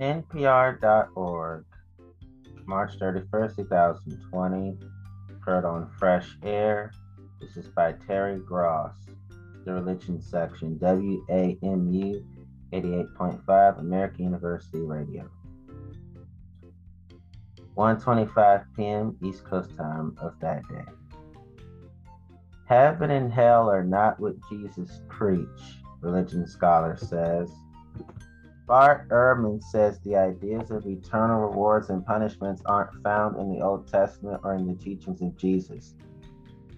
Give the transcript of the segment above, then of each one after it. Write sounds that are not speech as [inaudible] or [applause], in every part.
NPR.org, March 31st, 2020, heard on Fresh Air. This is by Terry Gross, the religion section, WAMU 88.5, American University Radio. 1:25 p.m. East Coast time of that day. Heaven and hell are not what Jesus preached, religion scholar says. Bart Ehrman says the ideas of eternal rewards and punishments aren't found in the Old Testament or in the teachings of Jesus.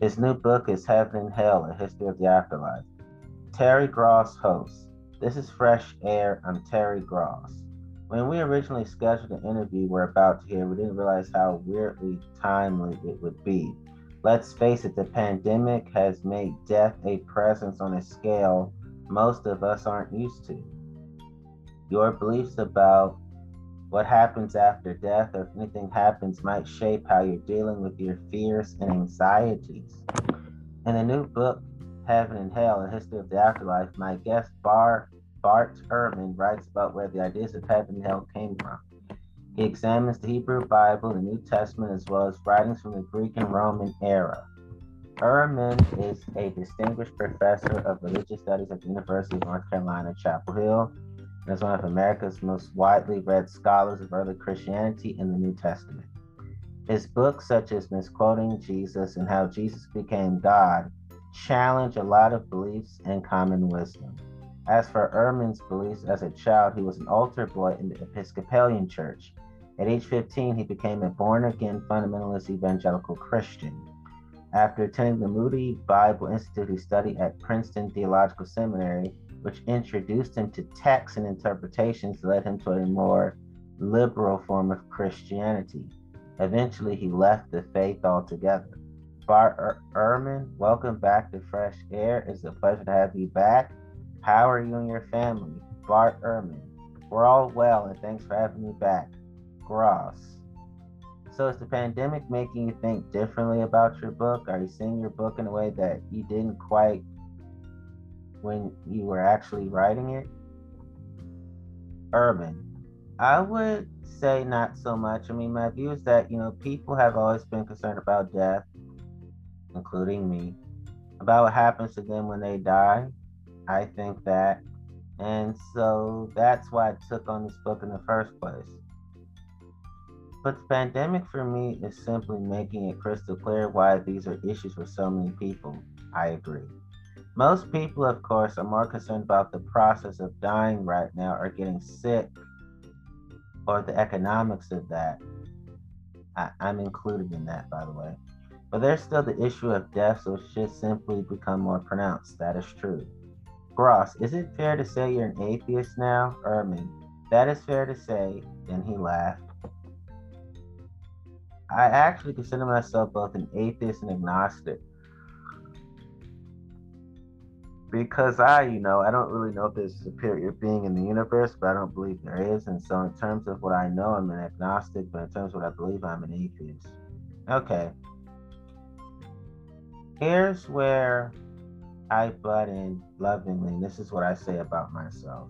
His new book is Heaven and Hell, A History of the Afterlife. Terry Gross hosts. This is Fresh Air. I'm Terry Gross. When we originally scheduled the interview we're about to hear, we didn't realize how weirdly timely it would be. Let's face it, the pandemic has made death a presence on a scale most of us aren't used to. Your beliefs about what happens after death or if anything happens might shape how you're dealing with your fears and anxieties. In the new book, Heaven and Hell, A History of the Afterlife, my guest Bar Bart Ehrman writes about where the ideas of heaven and hell came from. He examines the Hebrew Bible, the New Testament, as well as writings from the Greek and Roman era. Ehrman is a distinguished professor of religious studies at the University of North Carolina, Chapel Hill, is one of America's most widely read scholars of early Christianity and the New Testament. His books, such as Misquoting Jesus and How Jesus Became God, challenge a lot of beliefs and common wisdom. As for Ehrman's beliefs as a child, he was an altar boy in the Episcopalian Church. At age 15, he became a born again fundamentalist evangelical Christian. After attending the Moody Bible Institute, he studied at Princeton Theological Seminary, which introduced him to texts and interpretations led him to a more liberal form of Christianity. Eventually, he left the faith altogether. Bart er-, Ehrman, welcome back to Fresh Air. It's a pleasure to have you back. How are you and your family? Bart Ehrman. We're all well, and thanks for having me back. Gross. So, is the pandemic making you think differently about your book? Are you seeing your book in a way that you didn't quite when you were actually writing it? Urban. I would say not so much. I mean, my view is that, you know, people have always been concerned about death, including me, about what happens to them when they die. I think that. And so that's why I took on this book in the first place. But the pandemic for me is simply making it crystal clear why these are issues for so many people. I agree. Most people, of course, are more concerned about the process of dying right now or getting sick or the economics of that. I, am included in that, by the way. But there's still the issue of death, so it should simply become more pronounced. That is true. Gross, is it fair to say you're an atheist now? Ehrman, that is fair to say. Then he laughed. I actually consider myself both an atheist and agnostic. Because I, you know, I don't really know if there's a superior being in the universe, but I don't believe there is. And so, in terms of what I know, I'm an agnostic, but in terms of what I believe, I'm an atheist. Okay. Here's where I butt in lovingly. and This is what I say about myself.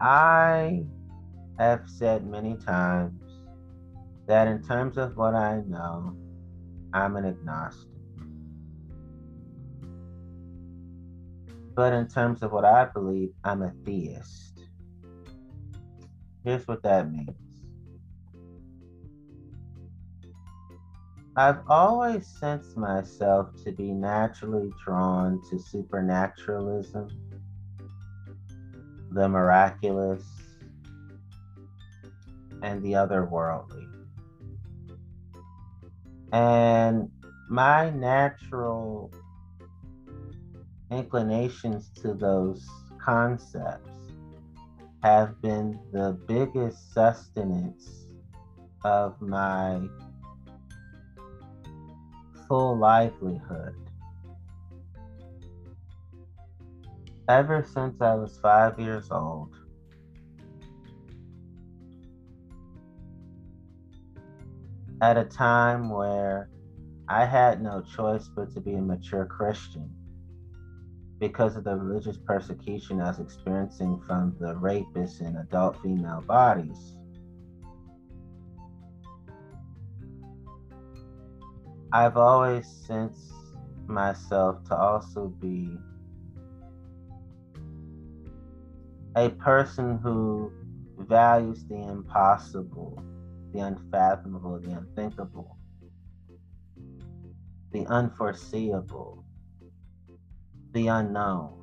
I have said many times that in terms of what I know, I'm an agnostic. But in terms of what I believe, I'm a theist. Here's what that means I've always sensed myself to be naturally drawn to supernaturalism, the miraculous, and the otherworldly. And my natural inclinations to those concepts have been the biggest sustenance of my full livelihood. Ever since I was five years old, at a time where I had no choice but to be a mature Christian because of the religious persecution I was experiencing from the rapists in adult female bodies. I've always sensed myself to also be a person who values the impossible, the unfathomable, the unthinkable, the unforeseeable, the unknown.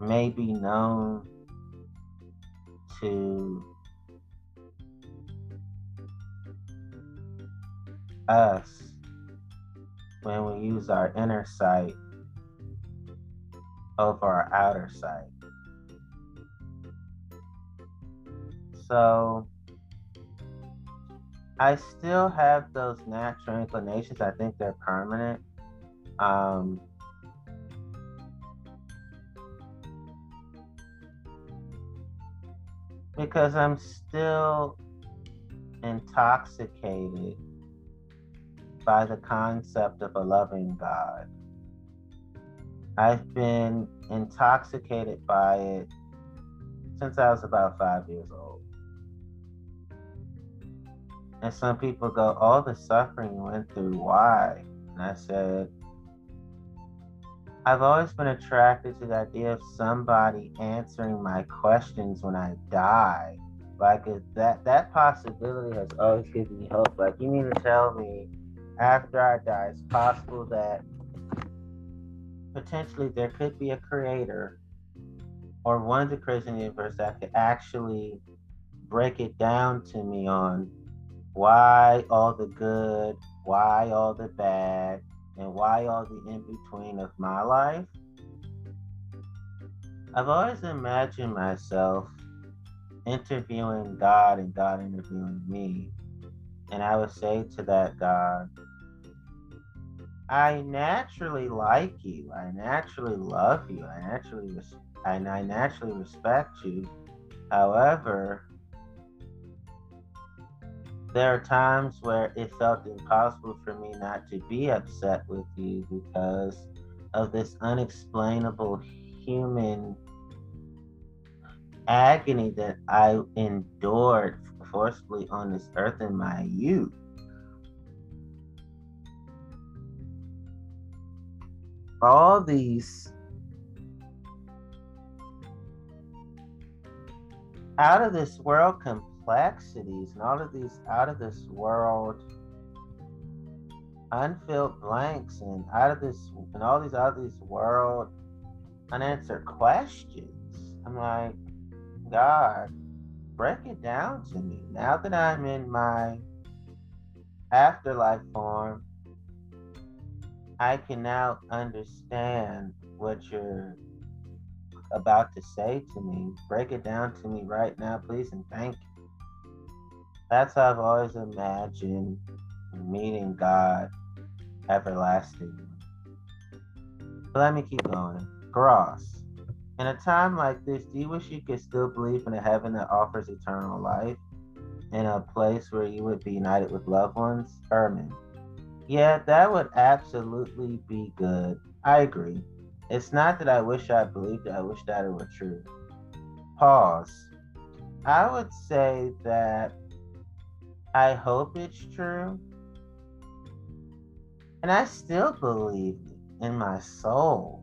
May be known to us when we use our inner sight over our outer sight. So I still have those natural inclinations. I think they're permanent. Um, because I'm still intoxicated by the concept of a loving God. I've been intoxicated by it since I was about five years old. And some people go, All the suffering you went through, why? And I said, I've always been attracted to the idea of somebody answering my questions when I die. Like that that possibility has always given me hope. Like you mean to tell me after I die, it's possible that potentially there could be a creator or one of the creators in the universe that could actually break it down to me on why all the good, why all the bad, and why all the in between of my life. I've always imagined myself interviewing God and God interviewing me. And I would say to that God, I naturally like you. I naturally love you. I naturally res- I naturally respect you. However, there are times where it felt impossible for me not to be upset with you because of this unexplainable human agony that I endured forcibly on this earth in my youth. all these out of this world complexities and all of these out of this world unfilled blanks and out of this and all these out of these world unanswered questions. I'm like, God, break it down to me. Now that I'm in my afterlife form, I can now understand what you're about to say to me. Break it down to me right now, please, and thank you. That's how I've always imagined meeting God everlasting. But let me keep going. Gross. In a time like this, do you wish you could still believe in a heaven that offers eternal life? In a place where you would be united with loved ones? Ehrman. Yeah, that would absolutely be good. I agree. It's not that I wish I believed it, I wish that it were true. Pause. I would say that I hope it's true. And I still believe in my soul.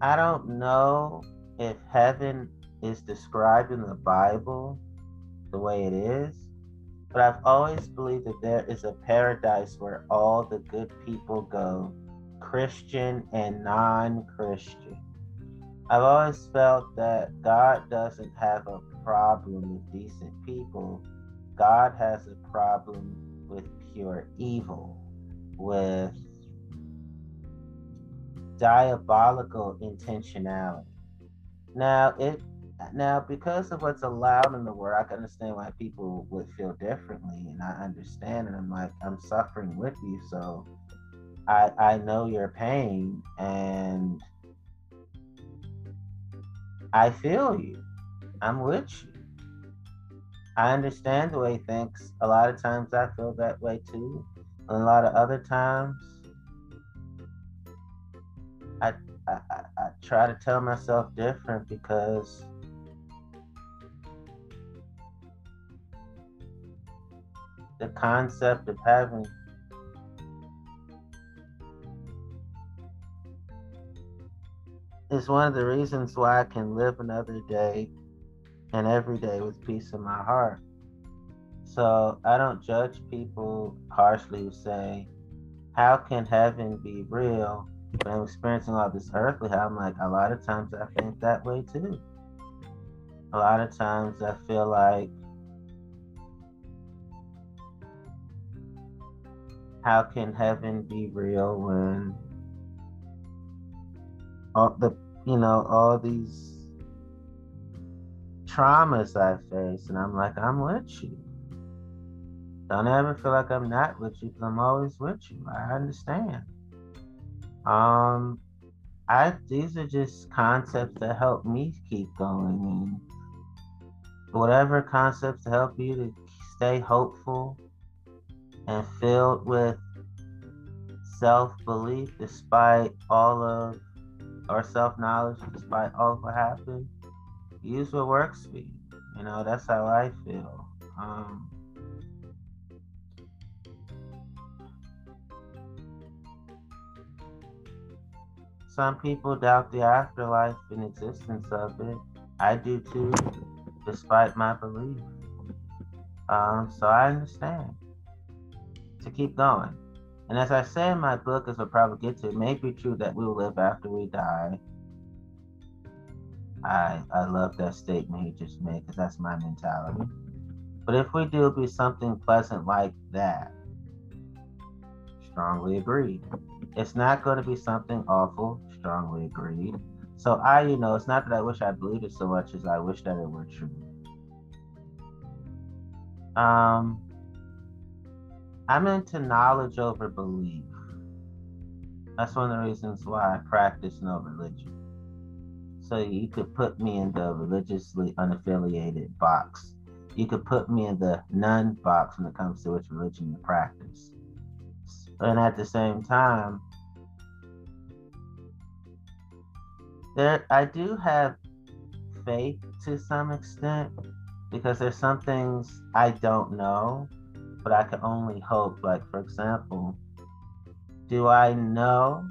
I don't know if heaven is described in the Bible the way it is, but I've always believed that there is a paradise where all the good people go, Christian and non Christian. I've always felt that God doesn't have a problem with decent people, God has a problem with pure evil, with diabolical intentionality. Now, it now because of what's allowed in the world, I can understand why people would feel differently, and I understand. And I'm like, I'm suffering with you, so I I know your pain, and I feel you. I'm with you. I understand the way he thinks. A lot of times I feel that way too. And a lot of other times I, I, I try to tell myself different because the concept of having is one of the reasons why I can live another day and every day with peace in my heart. So I don't judge people harshly who say, How can heaven be real when I'm experiencing all this earthly? I'm like, a lot of times I think that way too. A lot of times I feel like how can heaven be real when all the you know all these traumas I face, and I'm like, I'm with you. Don't ever feel like I'm not with you because I'm always with you. I understand. Um, I these are just concepts that help me keep going, and whatever concepts to help you to stay hopeful and filled with self belief despite all of or self knowledge despite all of what happened. Use what works for you. You know, that's how I feel. Um, some people doubt the afterlife and existence of it. I do too, despite my belief. Um, so I understand to keep going. And as I say in my book, as we'll probably get to, it may be true that we will live after we die. I I love that statement he just made because that's my mentality. But if we do, be something pleasant like that. Strongly agreed. It's not going to be something awful. Strongly agreed. So I, you know, it's not that I wish I believed it so much as I wish that it were true. Um, I'm into knowledge over belief. That's one of the reasons why I practice no religion. So you could put me in the religiously unaffiliated box. You could put me in the none box when it comes to which religion you practice. And at the same time, there I do have faith to some extent because there's some things I don't know but I can only hope. Like, for example, do I know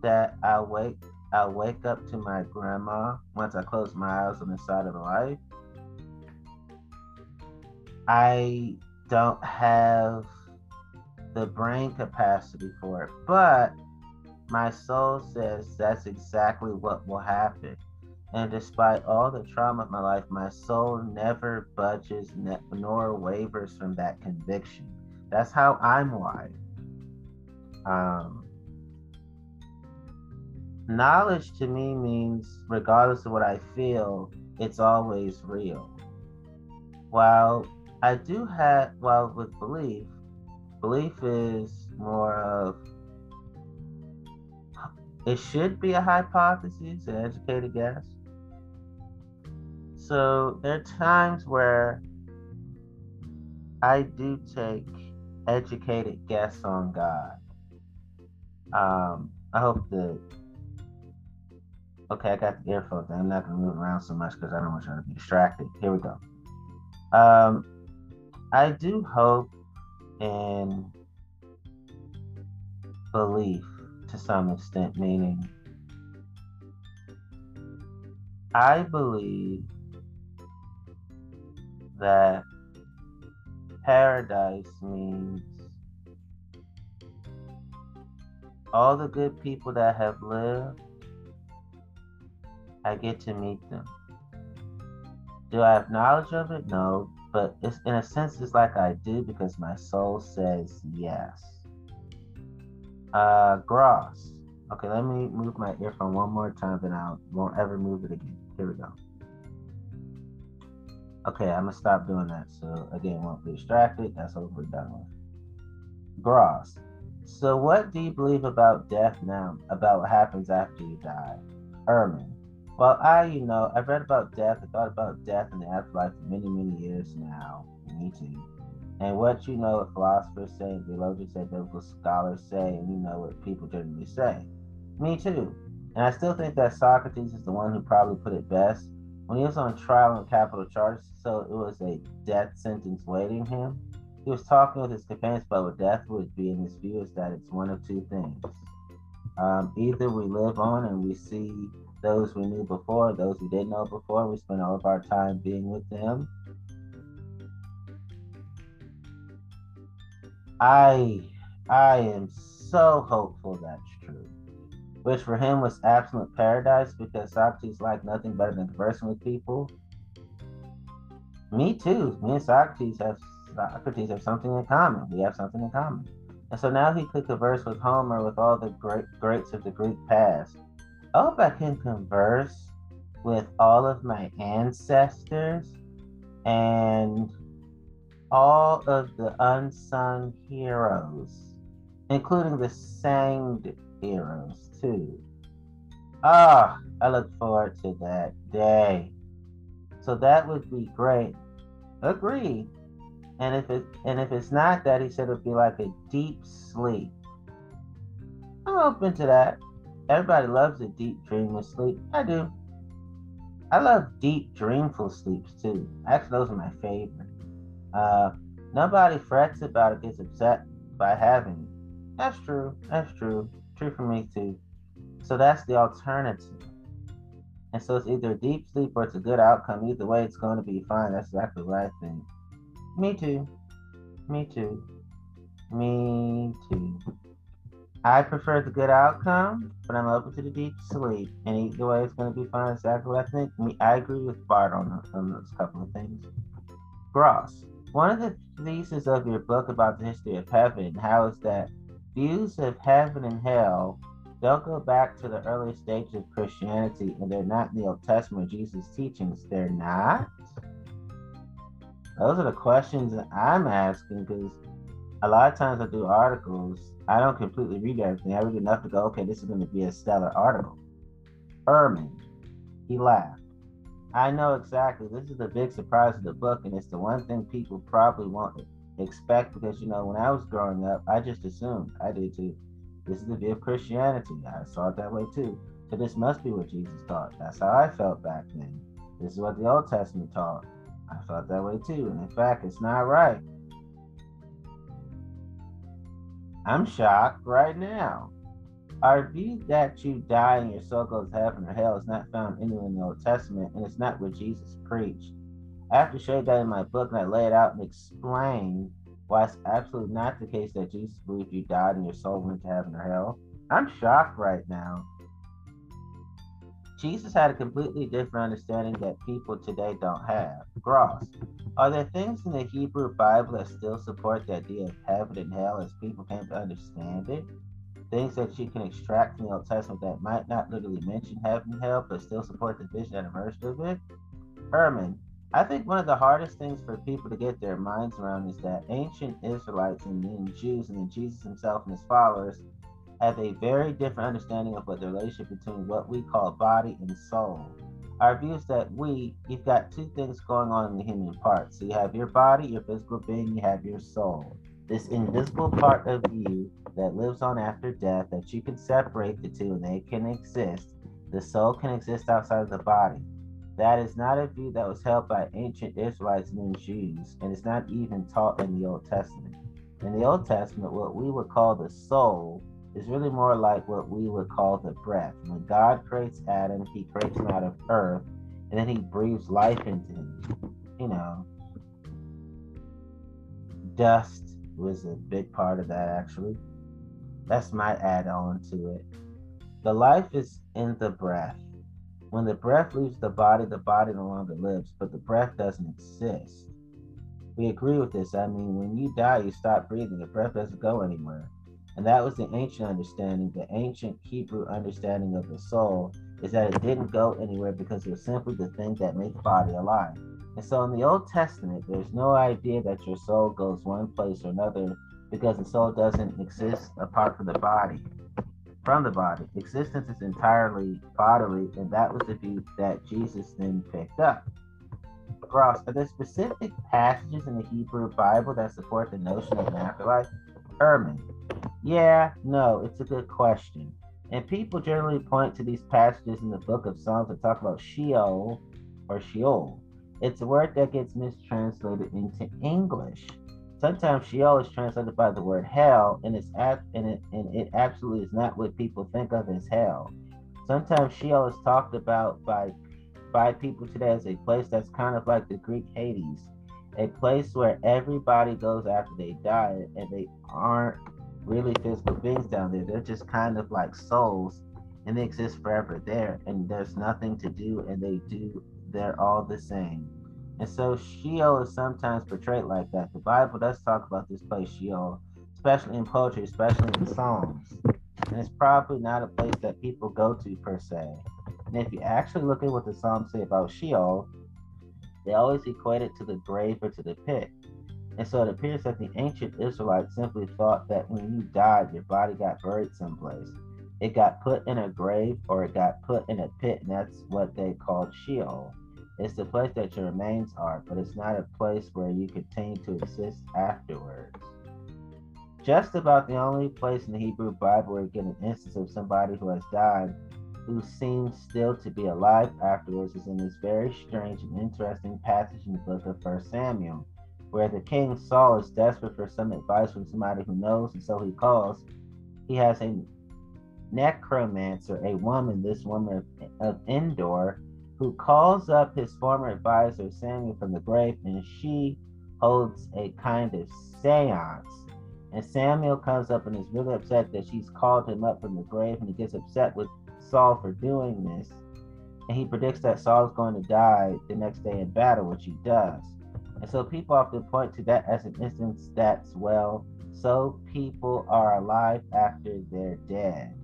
that I'll wake I'll wake up to my grandma once I close my eyes on the side of life? I don't have the brain capacity for it, but my soul says that's exactly what will happen. And despite all the trauma of my life, my soul never budges nor wavers from that conviction. That's how I'm wired. Um, knowledge to me means, regardless of what I feel, it's always real. While I do have, well, with belief, belief is more of it should be a hypothesis, an educated guess. So there are times where I do take educated guess on God. Um, I hope that. Okay, I got the earphones. I'm not gonna move around so much because I don't want you to be distracted. Here we go. Um, I do hope in belief to some extent, meaning I believe that paradise means all the good people that have lived, I get to meet them. Do I have knowledge of it? No, but it's in a sense it's like I do because my soul says yes. Uh, Gross. Okay, let me move my earphone one more time, then I won't ever move it again. Here we go. Okay, I'm gonna stop doing that. So again, won't be distracted. That's what we're done with. Gross. So what do you believe about death now? About what happens after you die? Ehrman. Well, I, you know, I've read about death. I thought about death in the afterlife for many, many years now. Me too. And what you know, philosophers say, theologians say, biblical scholars say, and you know what people generally say. Me too. And I still think that Socrates is the one who probably put it best. When he was on trial on capital charges, so it was a death sentence waiting him, he was talking with his companions about what death would be, and his view is that it's one of two things. Um, either we live on and we see those we knew before, those we didn't know before, we spent all of our time being with them. I I am so hopeful that's true. Which for him was absolute paradise because Socrates liked nothing better than conversing with people. Me too. Me and Socrates have Socrates have something in common. We have something in common. And so now he could converse with Homer with all the great greats of the Greek past. I hope I can converse with all of my ancestors and all of the unsung heroes, including the sanged heroes too. Ah, I look forward to that day. So that would be great. Agreed. And if it and if it's not that, he said it would be like a deep sleep. I'm open to that. Everybody loves a deep dreamless sleep. I do. I love deep dreamful sleeps too. Actually, those are my favorite. Uh, nobody frets about it, gets upset by having it. That's true. That's true. True for me too. So that's the alternative. And so it's either deep sleep or it's a good outcome. Either way, it's going to be fine. That's exactly what I think. Me too. Me too. Me too. I prefer the good outcome, but I'm open to the deep sleep. And either way, it's going to be fine. Exactly I think. Me, I agree with Bart on, on those couple of things. Gross. One of the theses of your book about the history of heaven, how is that views of heaven and hell don't go back to the early stages of Christianity and they're not in the Old Testament Jesus' teachings. They're not? Those are the questions that I'm asking because a lot of times I do articles, I don't completely read everything. I read enough to go, okay, this is going to be a stellar article. Ehrman, he laughed. I know exactly. This is the big surprise of the book, and it's the one thing people probably won't expect because, you know, when I was growing up, I just assumed, I did too. This is the view of Christianity. I saw it that way too. So this must be what Jesus taught. That's how I felt back then. This is what the Old Testament taught. I felt that way too. And in fact, it's not right. I'm shocked right now. Our view that you die and your soul goes to heaven or hell is not found anywhere in the Old Testament, and it's not what Jesus preached. I have to show you that in my book, and I lay it out and explain why it's absolutely not the case that Jesus believed you died and your soul went to heaven or hell. I'm shocked right now. Jesus had a completely different understanding that people today don't have. Gross. Are there things in the Hebrew Bible that still support the idea of heaven and hell as people came to understand it? Things that you can extract from the Old Testament that might not literally mention heaven and hell, but still support the vision and immersion of it? Herman, I think one of the hardest things for people to get their minds around is that ancient Israelites and then Jews and then Jesus himself and his followers have a very different understanding of what the relationship between what we call body and soul. Our view is that we, you've got two things going on in the human part. So you have your body, your physical being, you have your soul. This invisible part of you that lives on after death, that you can separate the two and they can exist. The soul can exist outside of the body. That is not a view that was held by ancient Israelites and Jews, and it's not even taught in the Old Testament. In the Old Testament, what we would call the soul is really more like what we would call the breath. When God creates Adam, he creates him out of earth, and then he breathes life into him. You know, dust was a big part of that, actually. That's my add on to it. The life is in the breath. When the breath leaves the body, the body no longer lives, but the breath doesn't exist. We agree with this. I mean, when you die, you stop breathing, the breath doesn't go anywhere. And that was the ancient understanding. The ancient Hebrew understanding of the soul is that it didn't go anywhere because it was simply the thing that made the body alive. And so in the Old Testament, there's no idea that your soul goes one place or another because the soul doesn't exist apart from the body. From the body, existence is entirely bodily, and that was the view that Jesus then picked up. Ross, are there specific passages in the Hebrew Bible that support the notion of an afterlife? Ehrman, yeah, no, it's a good question. And people generally point to these passages in the book of Psalms that talk about Sheol or Sheol. It's a word that gets mistranslated into English. Sometimes Sheol is translated by the word hell, and it's at, and it, and it absolutely is not what people think of as hell. Sometimes Sheol is talked about by by people today as a place that's kind of like the Greek Hades, a place where everybody goes after they die, and they aren't really physical beings down there. They're just kind of like souls and they exist forever there and there's nothing to do and they do they're all the same. And so Sheol is sometimes portrayed like that. The Bible does talk about this place, Sheol, especially in poetry, especially in Psalms. And it's probably not a place that people go to per se. And if you actually look at what the Psalms say about Sheol, they always equate it to the grave or to the pit. And so it appears that the ancient Israelites simply thought that when you died, your body got buried someplace. It got put in a grave or it got put in a pit, and that's what they called Sheol. It's the place that your remains are, but it's not a place where you continue to exist afterwards. Just about the only place in the Hebrew Bible where you get an instance of somebody who has died who seems still to be alive afterwards is in this very strange and interesting passage in the book of First Samuel where the king Saul is desperate for some advice from somebody who knows, and so he calls. He has a necromancer, a woman, this woman of Endor, who calls up his former advisor Samuel from the grave, and she holds a kind of seance. And Samuel comes up and is really upset that she's called him up from the grave, and he gets upset with Saul for doing this. And he predicts that Saul is going to die the next day in battle, which he does. And so people often point to that as an instance that's, well, so people are alive after they're dead.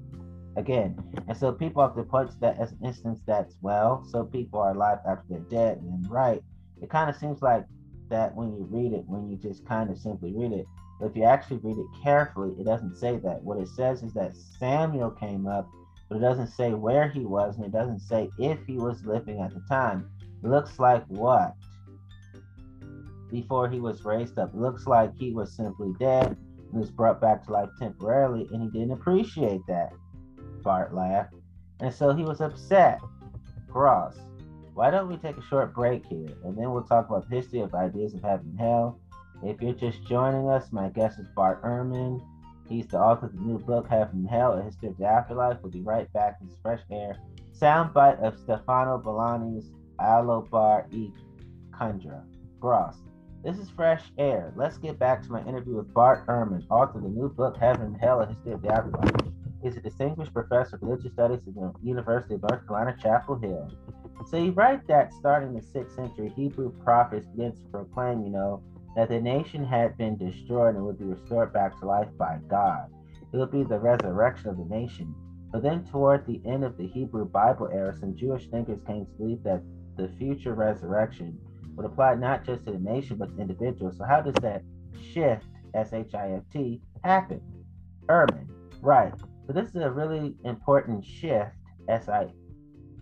Again, and so people often point to that as an instance that's, well, so people are alive after they're dead. And right, it kind of seems like that when you read it, when you just kind of simply read it. But if you actually read it carefully, it doesn't say that. What it says is that Samuel came up, but it doesn't say where he was, and it doesn't say if he was living at the time. Looks like what? Before he was raised up. Looks like he was simply dead and was brought back to life temporarily, and he didn't appreciate that. Bart laughed. And so he was upset. Cross. Why don't we take a short break here, and then we'll talk about the history of ideas of heaven and hell. If you're just joining us, my guest is Bart Ehrman. He's the author of the new book, Heaven and Hell, A History of the Afterlife. We'll be right back in fresh air. Soundbite of Stefano Bollani's Allo Bar E Kundra. Gross. This is Fresh Air. Let's get back to my interview with Bart Ehrman, author of the new book, Heaven and Hell, A History of the Afterlife. He's a distinguished professor of religious studies at the University of North Carolina, Chapel Hill. So you write that starting the 6th century, Hebrew prophets begin to proclaim, you know, that the nation had been destroyed and would be restored back to life by God. It would be the resurrection of the nation. But then, toward the end of the Hebrew Bible era, some Jewish thinkers came to believe that the future resurrection would apply not just to the nation but to individuals. So how does that shift, S H I F T, happen? Ehrman, right. So this is a really important shift, S I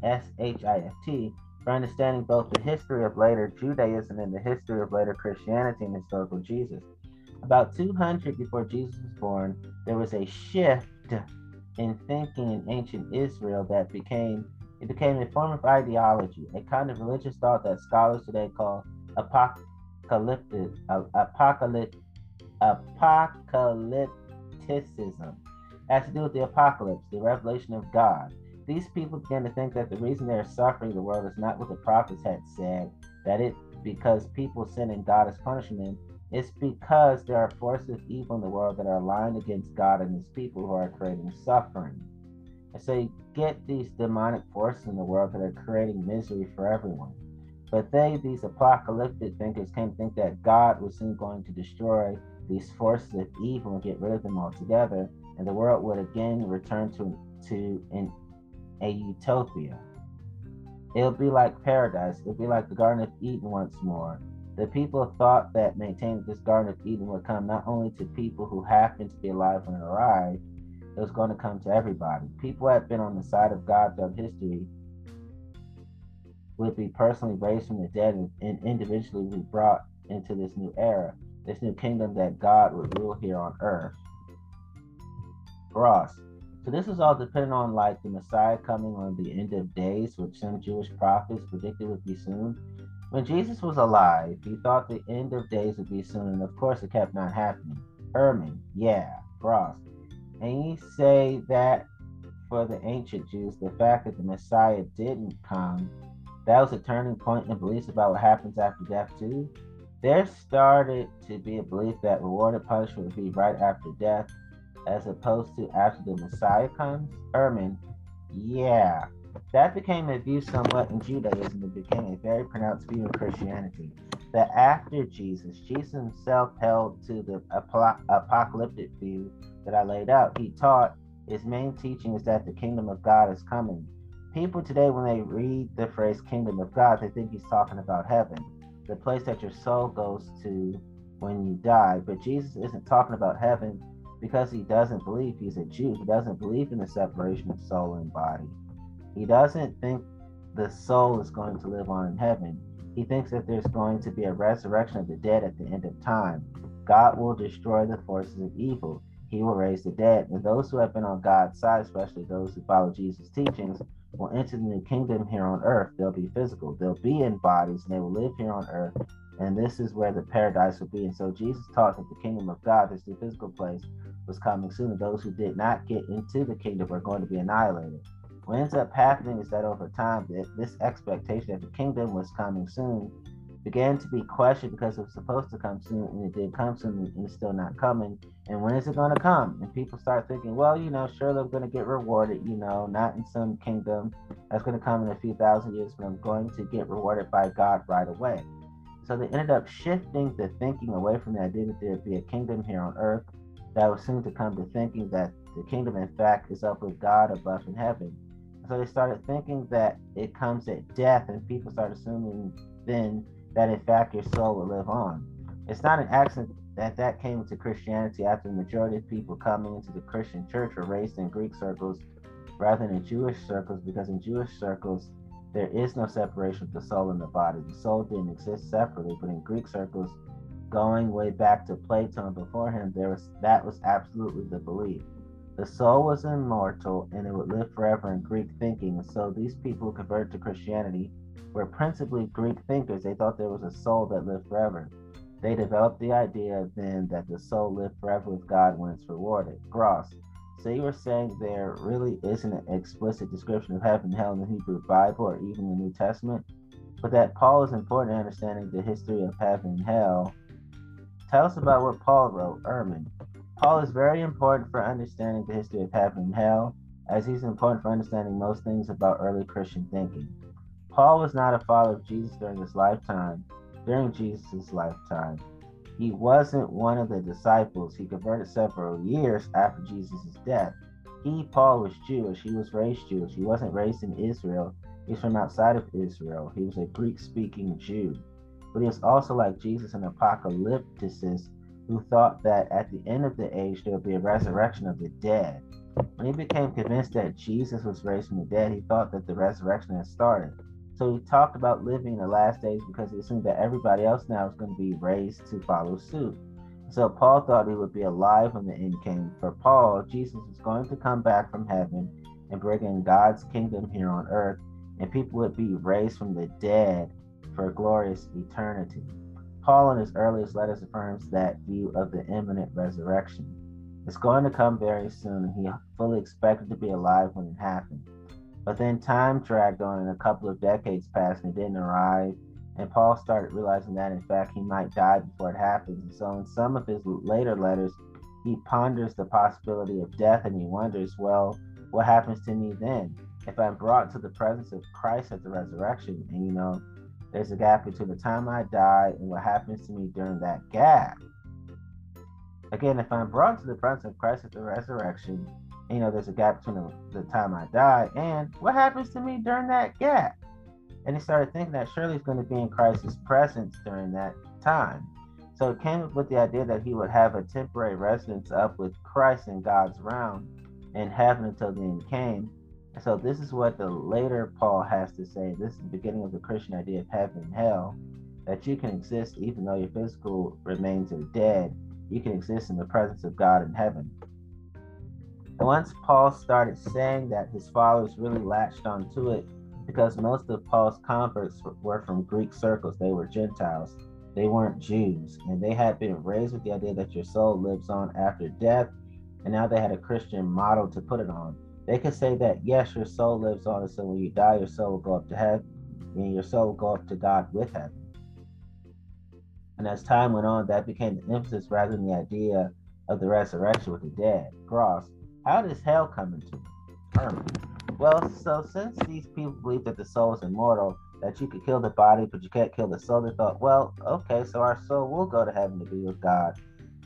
S H I F T, for understanding both the history of later Judaism and the history of later Christianity and historical Jesus. About 200 before Jesus was born, there was a shift in thinking in ancient Israel that became it became a form of ideology, a kind of religious thought that scholars today call apocalyptic, apocalyptic, apocalypticism. It has to do with the apocalypse, the revelation of God. These people began to think that the reason they are suffering the world is not what the prophets had said, that it because people sin and God is punishing them. It's because there are forces of evil in the world that are aligned against God and his people who are creating suffering. So you get these demonic forces in the world that are creating misery for everyone. But they, these apocalyptic thinkers, came to think that God was soon going to destroy these forces of evil and get rid of them altogether, and the world would again return to to an, a utopia. It'll be like paradise. It'll be like the Garden of Eden once more. The people thought that maintaining this Garden of Eden would come not only to people who happened to be alive when it arrived, was going to come to everybody. People have been on the side of God throughout history would be personally raised from the dead and individually be brought into this new era, this new kingdom that God would rule here on earth. Gross. So this is all dependent on like the Messiah coming on the end of days, which some Jewish prophets predicted would be soon. When Jesus was alive, he thought the end of days would be soon, and of course it kept not happening. Herman, yeah, Frost. And you say that for the ancient Jews, the fact that the Messiah didn't come, that was a turning point in beliefs about what happens after death too. There started to be a belief that reward and punishment would be right after death, as opposed to after the Messiah comes. Herman, yeah, that became a view somewhat in Judaism. It became a very pronounced view in Christianity. That after Jesus, Jesus himself held to the apocalyptic view that I laid out. He taught his main teaching is that the kingdom of God is coming. People today, when they read the phrase kingdom of God, they think he's talking about heaven, the place that your soul goes to when you die. But Jesus isn't talking about heaven because he doesn't believe he's a Jew. He doesn't believe in the separation of soul and body. He doesn't think the soul is going to live on in heaven. He thinks that there's going to be a resurrection of the dead at the end of time. God will destroy the forces of evil he will raise the dead. And those who have been on God's side, especially those who follow Jesus' teachings, will enter the new kingdom here on earth. They'll be physical, they'll be in bodies, and they will live here on earth. And this is where the paradise will be. And so Jesus taught that the kingdom of God, this new physical place, was coming soon. And those who did not get into the kingdom are going to be annihilated. What ends up happening is that over time, this expectation that the kingdom was coming soon began to be questioned because it was supposed to come soon and it did come soon and it's still not coming. And when is it going to come? And people start thinking, well, you know, surely I'm going to get rewarded, you know, not in some kingdom that's going to come in a few thousand years, but I'm going to get rewarded by God right away. So they ended up shifting the thinking away from the idea that there'd be a kingdom here on earth that was soon to come to thinking that the kingdom, in fact, is up with God above in heaven. So they started thinking that it comes at death, and people started assuming then that in fact your soul will live on. It's not an accident that that came into Christianity after the majority of people coming into the Christian church were raised in Greek circles rather than in Jewish circles, because in Jewish circles there is no separation of the soul and the body. The soul didn't exist separately, but in Greek circles, going way back to Plato and before him, there was that was absolutely the belief. The soul was immortal and it would live forever in Greek thinking. And so these people who converted to Christianity were principally Greek thinkers. They thought there was a soul that lived forever. They developed the idea then that the soul lived forever with God when it's rewarded. Gross. So you were saying there really isn't an explicit description of heaven and hell in the Hebrew Bible or even the New Testament, but that Paul is important in understanding the history of heaven and hell. Tell us about what Paul wrote, Ehrman. Paul is very important for understanding the history of heaven and hell, as he's important for understanding most things about early Christian thinking. Paul was not a follower of Jesus during his lifetime. During Jesus' lifetime, he wasn't one of the disciples. He converted several years after Jesus' death. He, Paul, was Jewish. He was raised Jewish. He wasn't raised in Israel. He's from outside of Israel. He was a Greek speaking Jew. But he was also like Jesus, an apocalypticist who thought that at the end of the age there would be a resurrection of the dead. When he became convinced that Jesus was raised from the dead, he thought that the resurrection had started. So he talked about living in the last days because he assumed that everybody else now is going to be raised to follow suit. So Paul thought he would be alive when the end came. For Paul, Jesus was going to come back from heaven and bring in God's kingdom here on earth, and people would be raised from the dead for a glorious eternity. Paul, in his earliest letters, affirms that view of the imminent resurrection. It's going to come very soon, and he fully expected to be alive when it happened. But then time dragged on and a couple of decades passed and it didn't arrive. And Paul started realizing that, in fact, he might die before it happens. And so, in some of his later letters, he ponders the possibility of death and he wonders, well, what happens to me then? If I'm brought to the presence of Christ at the resurrection, and you know, there's a gap between the time I die and what happens to me during that gap. Again, if I'm brought to the presence of Christ at the resurrection, you know, there's a gap between the, the time I die and what happens to me during that gap. And he started thinking that he's going to be in Christ's presence during that time. So it came up with the idea that he would have a temporary residence up with Christ in God's realm in heaven until the end came. And so this is what the later Paul has to say. This is the beginning of the Christian idea of heaven and hell, that you can exist even though your physical remains are dead. You can exist in the presence of God in heaven. Once Paul started saying that, his followers really latched onto it because most of Paul's converts were from Greek circles. They were Gentiles, they weren't Jews, and they had been raised with the idea that your soul lives on after death, and now they had a Christian model to put it on. They could say that, yes, your soul lives on, and so when you die, your soul will go up to heaven, and your soul will go up to God with heaven. And as time went on, that became the emphasis rather than the idea of the resurrection with the dead. Gross. How does hell come into it? Well, so since these people believe that the soul is immortal, that you could kill the body, but you can't kill the soul, they thought, well, okay, so our soul will go to heaven to be with God.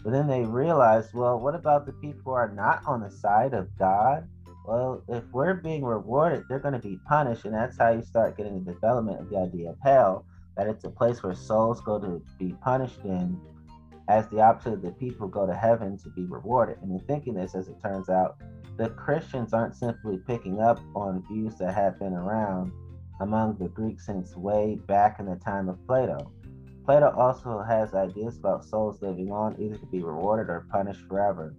But then they realized, well, what about the people who are not on the side of God? Well, if we're being rewarded, they're going to be punished. And that's how you start getting the development of the idea of hell that it's a place where souls go to be punished in, as the opposite of the people who go to heaven to be rewarded. And in thinking this, as it turns out, the Christians aren't simply picking up on views that have been around among the Greeks since way back in the time of Plato. Plato also has ideas about souls living on, either to be rewarded or punished forever.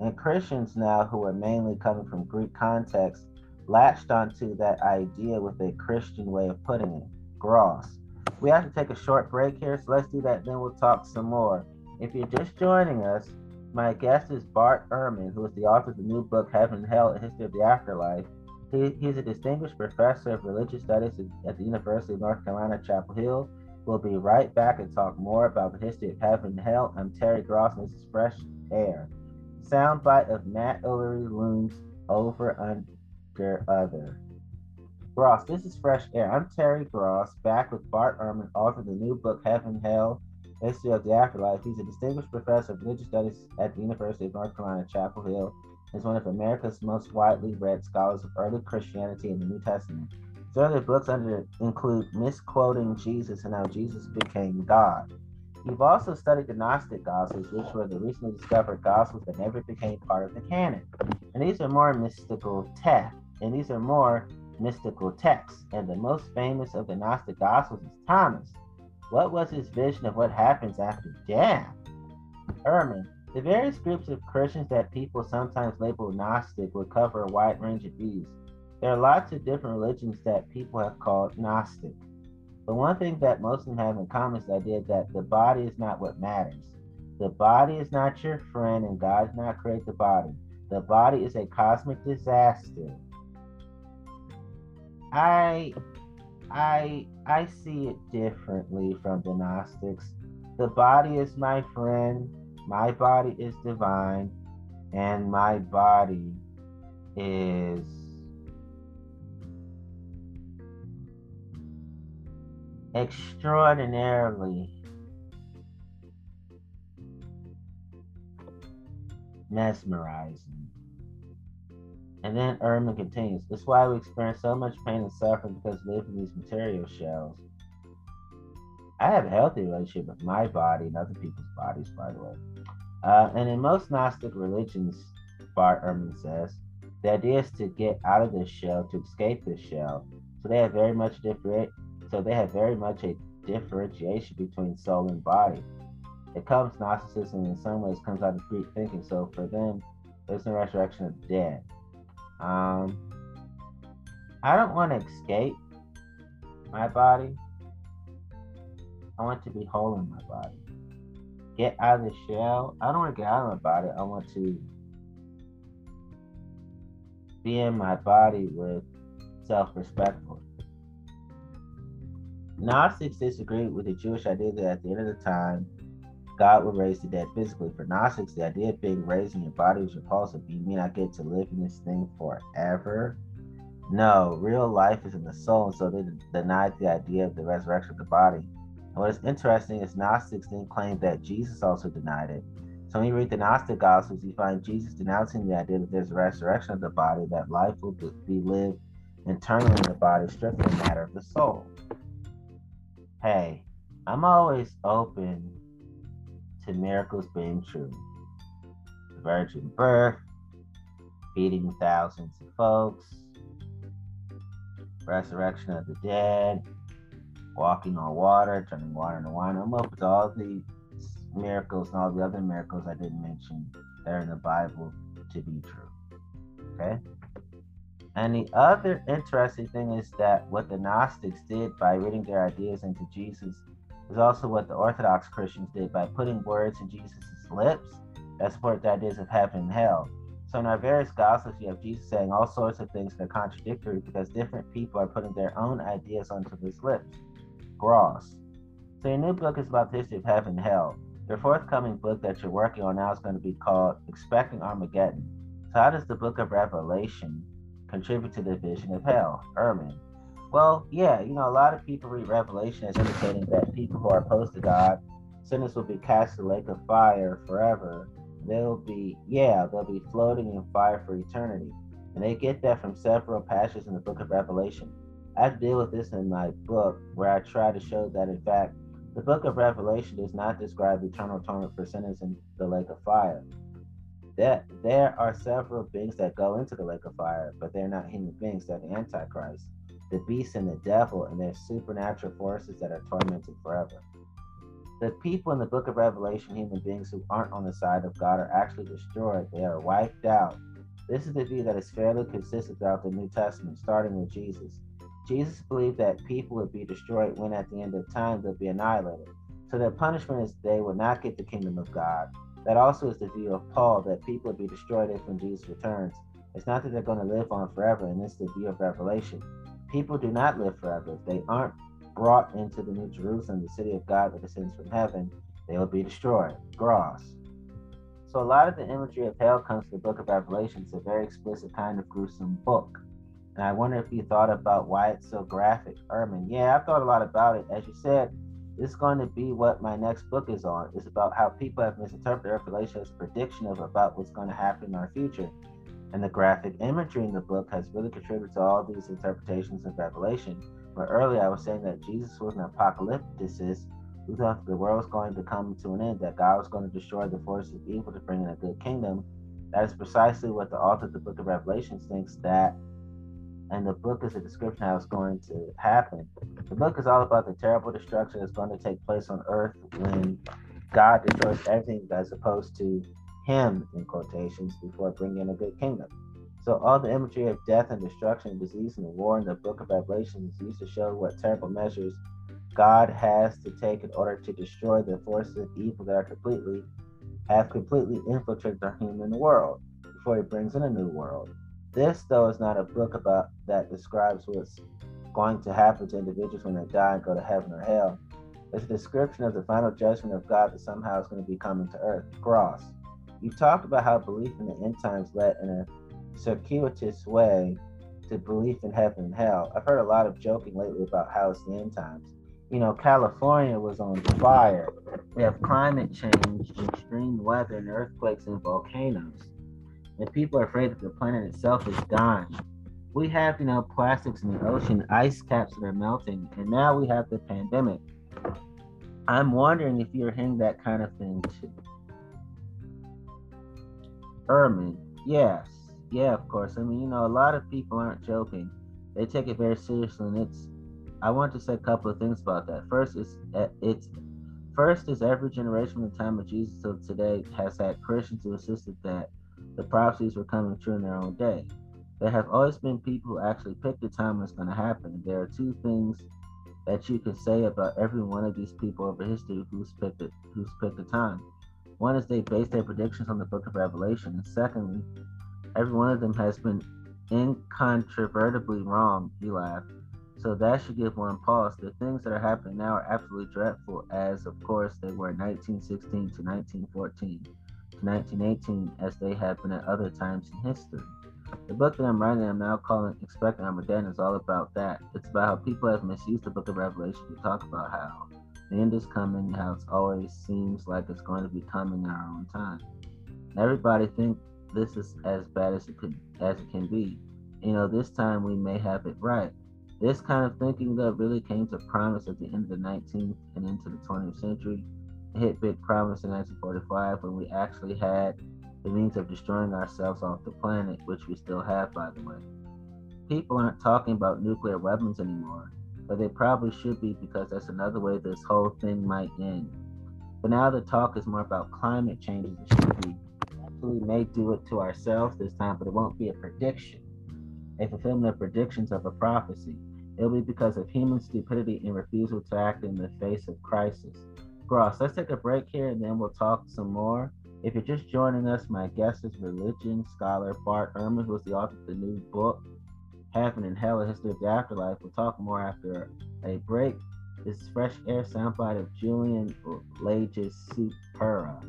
And Christians now, who are mainly coming from Greek context, latched onto that idea with a Christian way of putting it. Gross. We have to take a short break here, so let's do that, then we'll talk some more. If you're just joining us, my guest is Bart Ehrman, who is the author of the new book Heaven and Hell, A History of the Afterlife. He, he's a distinguished professor of religious studies at the University of North Carolina, Chapel Hill. We'll be right back and talk more about the history of heaven and hell. I'm Terry Gross, and this is Fresh Air. Soundbite of Matt Ulery looms over under other. Gross, this is Fresh Air. I'm Terry Gross, back with Bart Ehrman, author of the new book Heaven and Hell, History of the Afterlife. He's a distinguished professor of religious studies at the University of North Carolina, Chapel Hill. and is one of America's most widely read scholars of early Christianity and the New Testament. His other books under include Misquoting Jesus and How Jesus Became God. You've also studied the Gnostic Gospels, which were the recently discovered Gospels that never became part of the canon. And these are more mystical texts. And these are more mystical texts, and the most famous of the Gnostic Gospels is Thomas. What was his vision of what happens after death? Ehrman, the various groups of Christians that people sometimes label Gnostic would cover a wide range of views. There are lots of different religions that people have called Gnostic. But one thing that most of them have in common is the idea that the body is not what matters. The body is not your friend, and God did not create the body. The body is a cosmic disaster I I I see it differently from the Gnostics. The body is my friend, my body is divine, and my body is extraordinarily mesmerizing. And then Ehrman continues, That's why we experience so much pain and suffering because we live in these material shells. I have a healthy relationship with my body and other people's bodies, by the way. Uh, and in most Gnostic religions, Bart Ehrman says, the idea is to get out of this shell, to escape this shell. So they have very much different. So they have very much a differentiation between soul and body. It comes Gnosticism in some ways comes out of Greek thinking. So for them, there's no resurrection of the dead. Um, I don't want to escape my body. I want to be whole in my body. Get out of the shell. I don't want to get out of my body. I want to be in my body with self respectful. Gnostics disagree with the Jewish idea that at the end of the time, God will raise the dead physically. For Gnostics, the idea of being raised in your body was repulsive. You mean I get to live in this thing forever? No, real life is in the soul, and so they denied the idea of the resurrection of the body. And what is interesting is Gnostics then claim that Jesus also denied it. So when you read the Gnostic Gospels, you find Jesus denouncing the idea that there's a resurrection of the body, that life will be lived internally in the body, strictly a matter of the soul. Hey, I'm always open to miracles being true. The virgin birth, feeding thousands of folks, resurrection of the dead, walking on water, turning water into wine. I'm open to all the miracles and all the other miracles I didn't mention that are in the Bible to be true. Okay. And the other interesting thing is that what the Gnostics did by reading their ideas into Jesus is also what the Orthodox Christians did by putting words in Jesus' lips that support the ideas of heaven and hell. So in our various gospels, you have Jesus saying all sorts of things that are contradictory because different people are putting their own ideas onto his lips. Gross. So your new book is about the history of heaven and hell. Your forthcoming book that you're working on now is going to be called Expecting Armageddon. So how does the book of Revelation contribute to the vision of hell? Ehrman. Well, yeah, you know, a lot of people read Revelation as indicating that people who are opposed to God, sinners will be cast in the lake of fire forever. They'll be, yeah, they'll be floating in fire for eternity. And they get that from several passages in the book of Revelation. I deal with this in my book where I try to show that, in fact, the book of Revelation does not describe eternal torment for sinners in the lake of fire. That there are several beings that go into the lake of fire, but they're not human beings, they're the Antichrist the beast and the devil and their supernatural forces that are tormented forever. The people in the book of Revelation, human beings who aren't on the side of God, are actually destroyed. They are wiped out. This is the view that is fairly consistent throughout the New Testament, starting with Jesus. Jesus believed that people would be destroyed when at the end of time they'll be annihilated. So their punishment is they will not get the kingdom of God. That also is the view of Paul that people will be destroyed if when Jesus returns. It's not that they're going to live on forever, and this is the view of Revelation. People do not live forever. If they aren't brought into the New Jerusalem, the city of God that descends from heaven, they will be destroyed. Gross. So a lot of the imagery of hell comes from the book of Revelation. It's a very explicit kind of gruesome book. And I wonder if you thought about why it's so graphic. Ehrman, yeah, I've thought a lot about it. As you said, it's going to be what my next book is on. It's about how people have misinterpreted Revelation as a prediction of about what's going to happen in our future. And the graphic imagery in the book has really contributed to all these interpretations of Revelation. Where earlier I was saying that Jesus was an apocalypticist who thought the world was going to come to an end, that God was going to destroy the forces of evil to bring in a good kingdom. That is precisely what the author of the book of Revelation thinks that, and the book is a description of how it's going to happen. The book is all about the terrible destruction that's going to take place on earth when God destroys everything as opposed to him in quotations before bringing a good kingdom. So all the imagery of death and destruction, disease and war in the book of Revelation is used to show what terrible measures God has to take in order to destroy the forces of evil that are completely have completely infiltrated the human world before he brings in a new world. This though is not a book about that describes what's going to happen to individuals when they die and go to heaven or hell. It's a description of the final judgment of God that somehow is going to be coming to earth. Gross. You talked about how belief in the end times led in a circuitous way to belief in heaven and hell. I've heard a lot of joking lately about how it's the end times. You know, California was on fire. We have climate change, extreme weather, and earthquakes and volcanoes. And people are afraid that the planet itself is dying. We have, you know, plastics in the ocean, ice caps that are melting, and now we have the pandemic. I'm wondering if you're hearing that kind of thing too. Ehrman, yes, yeah, of course. I mean, you know, a lot of people aren't joking; they take it very seriously, and it's. I want to say a couple of things about that. First, is uh, it's first is every generation from the time of Jesus till today has had Christians who insisted that the prophecies were coming true in their own day. There have always been people who actually picked the time when it's going to happen. There are two things that you can say about every one of these people over history who's picked it, who's picked the time. One is they base their predictions on the book of Revelation. And secondly, every one of them has been incontrovertibly wrong, he laughed. So that should give one pause. The things that are happening now are absolutely dreadful, as of course they were in 1916 to 1914 to 1918, as they have been at other times in history. The book that I'm writing, I'm now calling Expecting Armageddon, is all about that. It's about how people have misused the book of Revelation to talk about how the end is coming, how it always seems like it's going to be coming in our own time. Everybody think this is as bad as it could as it can be. You know, this time we may have it right. This kind of thinking that really came to promise at the end of the 19th and into the 20th century. It hit big promise in 1945 when we actually had the means of destroying ourselves off the planet, which we still have, by the way. People aren't talking about nuclear weapons anymore but they probably should be because that's another way this whole thing might end. But now the talk is more about climate change as it should be. we may do it to ourselves this time, but it won't be a prediction, a fulfillment of predictions of a prophecy. It'll be because of human stupidity and refusal to act in the face of crisis. Gross, let's take a break here and then we'll talk some more. If you're just joining us, my guest is religion scholar Bart Ehrman, who is the author of the new book, Heaven and Hell, A History of the Afterlife. We'll talk more after a break. This is Fresh Air soundbite of Julian Lage's Supera.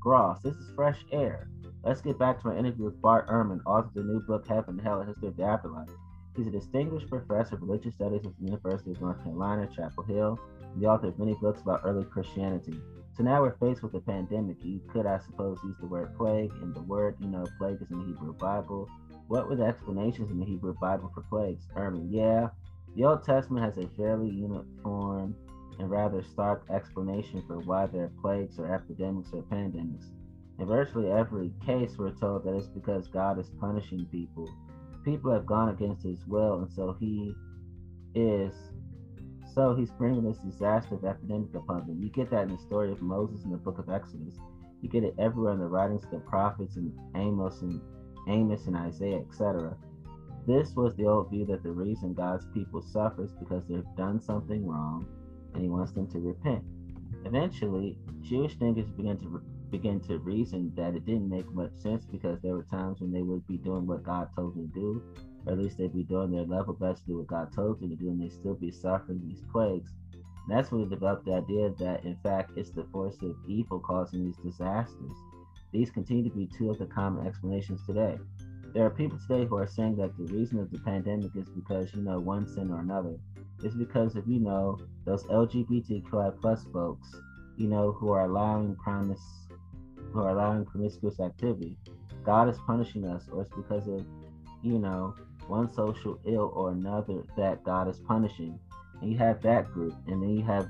Gross, this is Fresh Air. Let's get back to our interview with Bart Ehrman, author of the new book, Heaven and Hell, A History of the Afterlife. He's a distinguished professor of religious studies at the University of North Carolina, Chapel Hill, the author of many books about early Christianity. So now we're faced with a pandemic. You could, I suppose, use the word plague, and the word, you know, plague is in the Hebrew Bible. What were the explanations in the Hebrew Bible for plagues? Ehrman, yeah, the Old Testament has a fairly uniform and rather stark explanation for why there are plagues or epidemics or pandemics. In virtually every case, we're told that it's because God is punishing people people have gone against his will, and so he is so he's bringing this disaster of epidemic upon them. You get that in the story of Moses in the book of Exodus. You get it everywhere in the writings of the prophets and Amos and Amos and Isaiah, etc. This was the old view that the reason God's people suffer is because they've done something wrong and he wants them to repent. Eventually, Jewish thinkers began to begin to reason that it didn't make much sense because there were times when they would be doing what God told them to do, or at least they'd be doing their level best to do what God told them to do, and they'd still be suffering these plagues. And that's when we developed the idea that, in fact, it's the force of evil causing these disasters. These continue to be two of the common explanations today. There are people today who are saying that the reason of the pandemic is because, you know, one sin or another. It's because of, you know, those LGBTQI plus folks, you know, who are allowing promise who are allowing promiscuous activity. God is punishing us, or it's because of, you know, one social ill or another that God is punishing. And you have that group, and then you have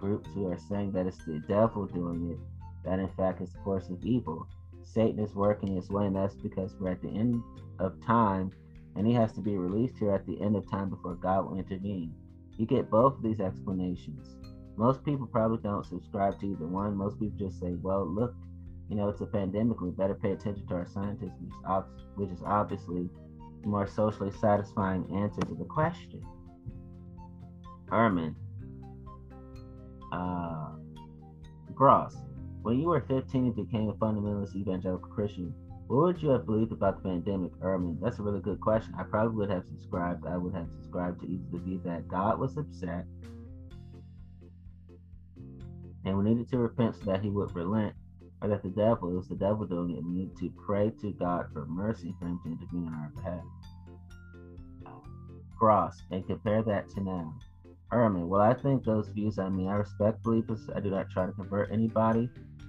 groups who are saying that it's the devil doing it, that in fact is the force of evil. Satan is working his way, and that's because we're at the end of time, and he has to be released here at the end of time before God will intervene. You get both of these explanations. Most people probably don't subscribe to either one. Most people just say, well, look, you know, it's a pandemic. We better pay attention to our scientists, which is, ob- which is obviously the more socially satisfying answer to the question. Ehrman, uh, Gross, when you were 15 and became a fundamentalist evangelical Christian, what would you have believed about the pandemic, Ehrman? That's a really good question. I probably would have subscribed. I would have subscribed to either the view that God was upset and we needed to repent so that he would relent or that the devil, it was the devil doing it. We need to pray to God for mercy for him to intervene on our behalf. Gross and compare that to now. Ehrman, well, I think those views, I mean, I respect believers. I do not try to convert anybody.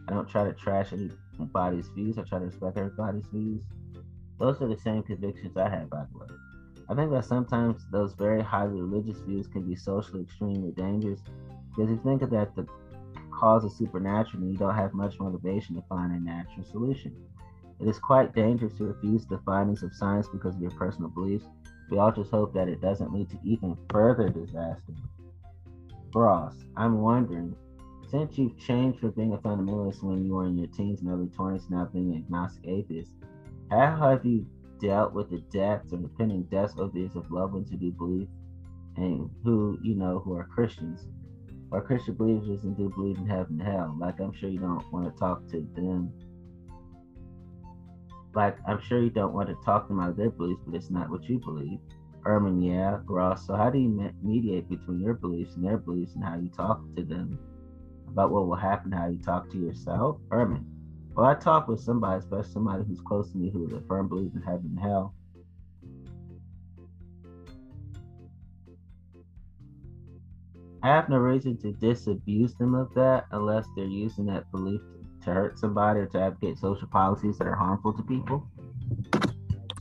I don't try to trash anybody's views. I try to respect everybody's views. Those are the same convictions I have, by the way. I think that sometimes those very highly religious views can be socially extremely dangerous because you think that the cause is supernatural and you don't have much motivation to find a natural solution. It is quite dangerous to refuse the findings of science because of your personal beliefs. We all just hope that it doesn't lead to even further disaster. Ross, I'm wondering, since you've changed from being a fundamentalist when you were in your teens and early 20s, now being an agnostic atheist, how have you dealt with the deaths or the pending deaths of these of loved ones who do believe and who, you know, who are Christians? or Christian believers and do believe in heaven and hell. Like I'm sure you don't want to talk to them. Like I'm sure you don't want to talk them out of their beliefs, but it's not what you believe. Ehrman, yeah, Gross. So how do you mediate between your beliefs and their beliefs, and how you talk to them about what will happen? How you talk to yourself, Ehrman. Well, I talk with somebody, especially somebody who's close to me, who is a firm believer in heaven and hell. I have no reason to disabuse them of that unless they're using that belief to hurt somebody or to advocate social policies that are harmful to people.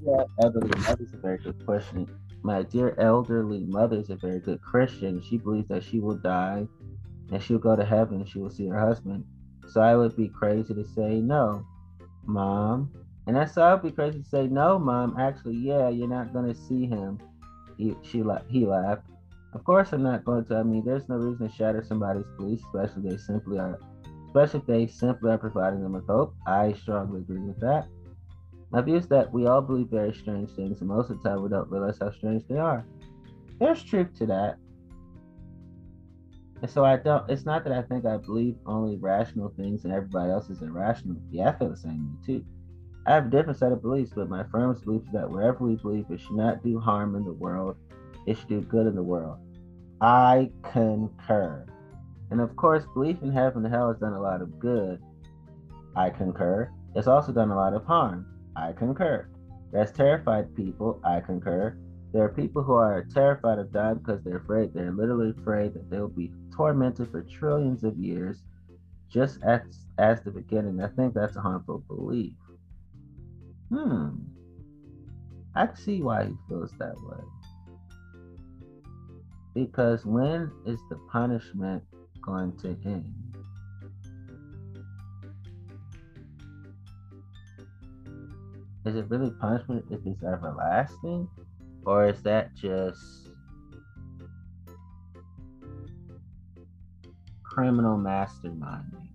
Yeah, elderly mother's a very good question. My dear elderly mother is a very good Christian. She believes that she will die and she'll go to heaven she will see her husband. So I would be crazy to say no, mom. And I said I be crazy to say no, mom. Actually, yeah, you're not gonna see him. He, she he laughed. Of course, I'm not going to. I mean, there's no reason to shatter somebody's beliefs, especially if they simply are especially if they simply are providing them with hope. I strongly agree with that. My view is that we all believe very strange things, and most of the time we don't realize how strange they are. There's truth to that. And so I don't, it's not that I think I believe only rational things and everybody else is irrational. Yeah, I feel the same way too. I have a different set of beliefs, but my firmest belief is that wherever we believe it should not do harm in the world, it should do good in the world. I concur. And of course, belief in heaven and hell has done a lot of good. I concur. It's also done a lot of harm. I concur. That's terrified people. I concur. There are people who are terrified of dying because they're afraid. They're literally afraid that they'll be tormented for trillions of years, just as as the beginning. I think that's a harmful belief. Hmm. I can see why he feels that way. Because when is the punishment going to end? Is it really punishment if it's everlasting? Or is that just criminal masterminding?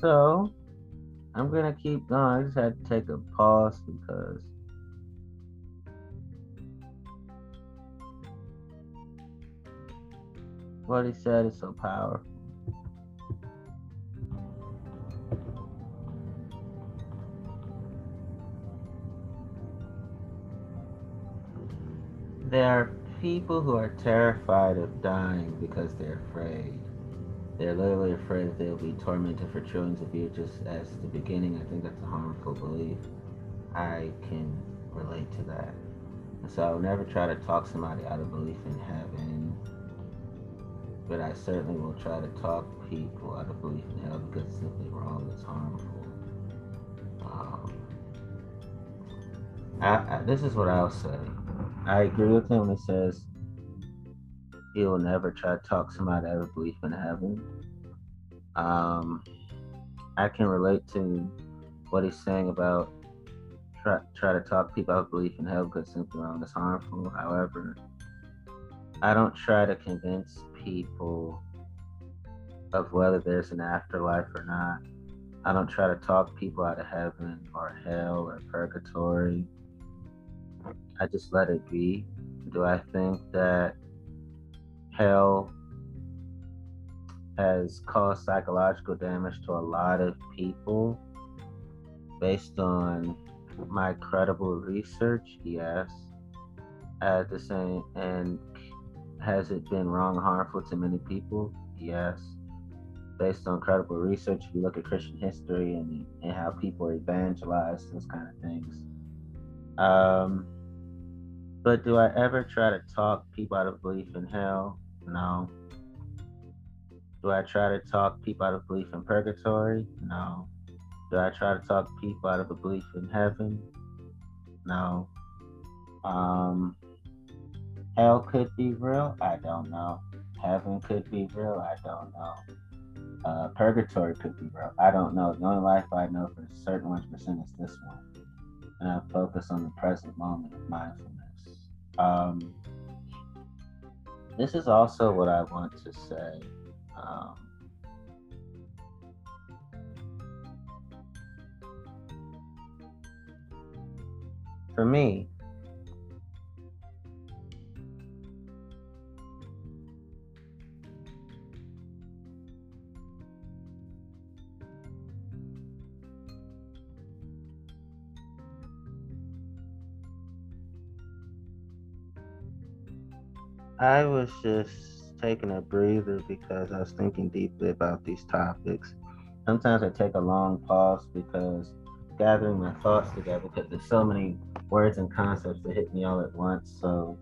So I'm gonna keep going. I just had to take a pause because what he said is so powerful. There are people who are terrified of dying because they're afraid. They're literally afraid that they'll be tormented for trillions of years just as the beginning. I think that's a harmful belief. I can relate to that. And so I will never try to talk somebody out of belief in heaven. But I certainly will try to talk people out of belief in hell because simply wrong, it's harmful. Um, I, I, this is what I'll say. I agree with him when he says he'll never try to talk somebody out of belief in heaven. Um, I can relate to what he's saying about try try to talk people out of belief in hell because simply wrong is harmful. However, I don't try to convince people of whether there's an afterlife or not. I don't try to talk people out of heaven or hell or purgatory. I just let it be. Do I think that hell has caused psychological damage to a lot of people based on my credible research yes at the same and has it been wrong harmful to many people yes based on credible research if you look at christian history and, and how people evangelize those kind of things um, but do i ever try to talk people out of belief in hell no. Do I try to talk people out of belief in purgatory? No. Do I try to talk people out of a belief in heaven? No. Um, hell could be real. I don't know. Heaven could be real. I don't know. Uh, purgatory could be real. I don't know. The only life I know for certain 100% is this one. And I focus on the present moment of mindfulness. Um, this is also what I want to say. Um, for me, I was just taking a breather because I was thinking deeply about these topics. Sometimes I take a long pause because gathering my thoughts together because there's so many words and concepts that hit me all at once. So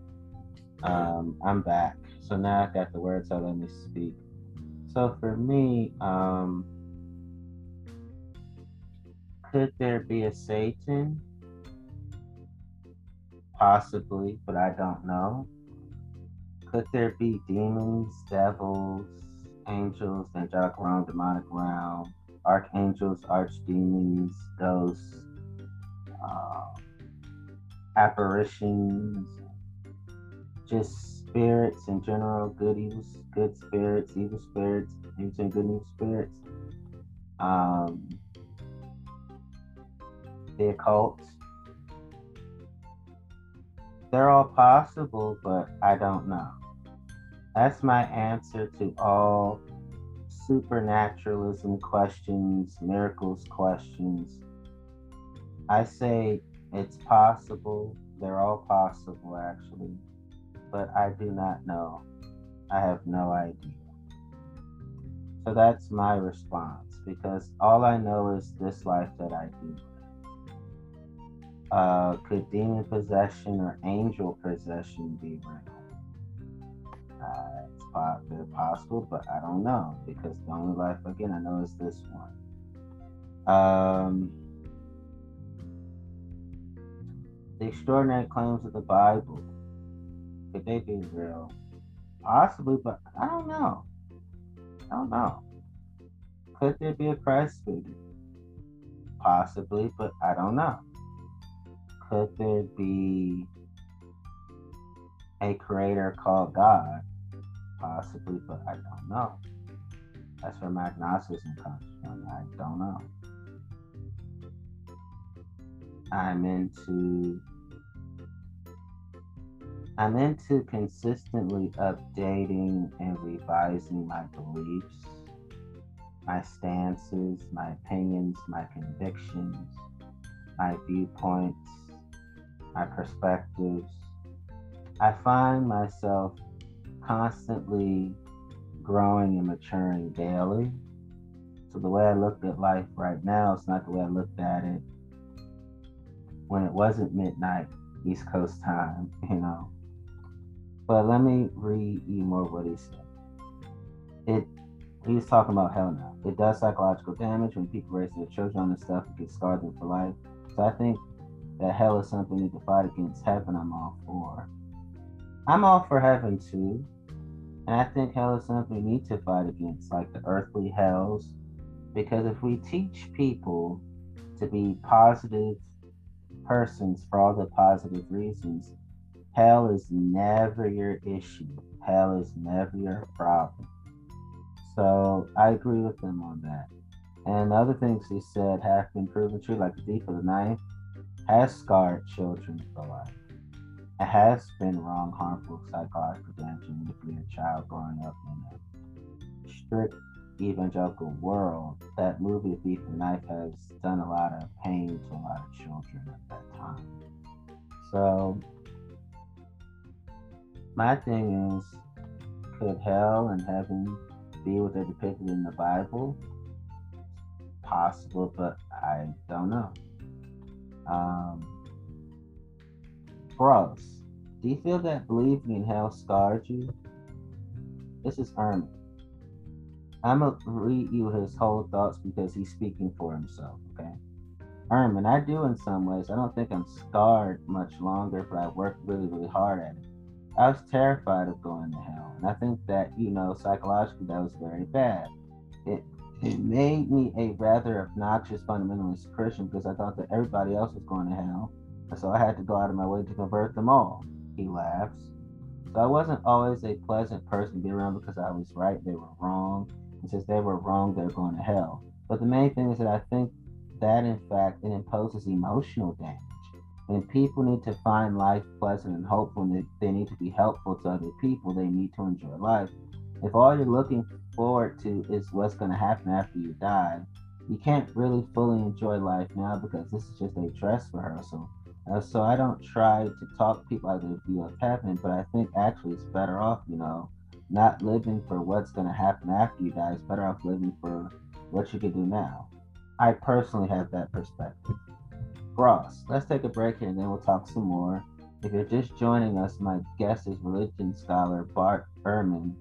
um, I'm back. So now I've got the words, so let me speak. So for me, um, could there be a Satan? Possibly, but I don't know. Could there be demons, devils, angels, angelic realm, demonic realm, archangels, archdemons, ghosts, uh, apparitions, just spirits in general, good evil, good spirits, evil spirits, and good evil spirits. Um, the occult. They're all possible, but I don't know. That's my answer to all supernaturalism questions, miracles questions. I say it's possible. They're all possible, actually. But I do not know. I have no idea. So that's my response because all I know is this life that I do. Uh, could demon possession or angel possession be real? Uh, it's possible, but I don't know because the only life again I know is this one. Um, the extraordinary claims of the Bible could they be real? Possibly, but I don't know. I don't know. Could there be a Christ figure? Possibly, but I don't know could there be a creator called God? Possibly, but I don't know. That's where my agnosticism comes from. I don't know. I'm into I'm into consistently updating and revising my beliefs, my stances, my opinions, my convictions, my viewpoints, my perspectives. I find myself constantly growing and maturing daily. So the way I look at life right now is not the way I looked at it when it wasn't midnight East Coast time, [laughs] you know. But let me read you more what he said. It he was talking about hell now. It does psychological damage when people raise their children on this stuff, it can scar them for life. So I think that hell is something we can fight against heaven, I'm all for. I'm all for heaven too. And I think hell is something we need to fight against, like the earthly hells. Because if we teach people to be positive persons for all the positive reasons, hell is never your issue. Hell is never your problem. So I agree with them on that. And other things he said have been proven true, like the Thief in the Night has scarred children for life. It has been wrong, harmful psychological damage to you're a child growing up in a strict evangelical world. That movie, Thief and Knife, has done a lot of pain to a lot of children at that time. So, my thing is, could hell and heaven be what they're depicted in the Bible? Possible, but I don't know. Um. Do you feel that believing in hell scarred you? This is Ehrman. I'm gonna read you his whole thoughts because he's speaking for himself, okay? Ehrman, I do in some ways. I don't think I'm scarred much longer, but I worked really, really hard at it. I was terrified of going to hell. And I think that, you know, psychologically, that was very bad. It it made me a rather obnoxious fundamentalist Christian because I thought that everybody else was going to hell. So I had to go out of my way to convert them all. He laughs. So I wasn't always a pleasant person to be around because I was right, they were wrong. And since they were wrong, they're going to hell. But the main thing is that I think that in fact it imposes emotional damage. And people need to find life pleasant and hopeful, and they need to be helpful to other people. They need to enjoy life. If all you're looking forward to is what's going to happen after you die. You can't really fully enjoy life now because this is just a dress rehearsal. Uh, so I don't try to talk people out of the view of heaven, but I think actually it's better off, you know, not living for what's going to happen after you die. It's better off living for what you can do now. I personally have that perspective. Ross, let's take a break here and then we'll talk some more. If you're just joining us, my guest is religion scholar Bart Ehrman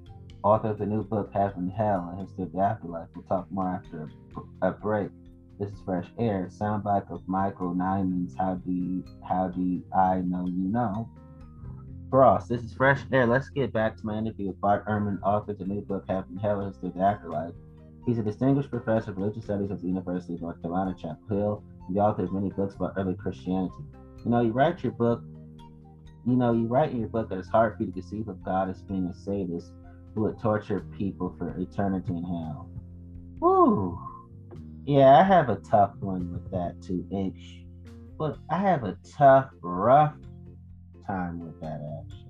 author of the new book Heaven and Hell and History of the Afterlife. We'll talk more after a break. This is Fresh Air, soundbite of Michael Nyman's How Do You How Do I Know You Know? Ross, this is Fresh Air. Let's get back to my interview with Bart Ehrman, author of the new book Heaven and Hell and History of the Afterlife. He's a distinguished professor of religious studies at the University of North Carolina, Chapel Hill, and the author of many books about early Christianity. You know, you write your book, you know, you write in your book that it's hard for you to conceive of God as being a sadist would torture people for eternity in hell. Woo! Yeah, I have a tough one with that too, H. But I have a tough, rough time with that actually.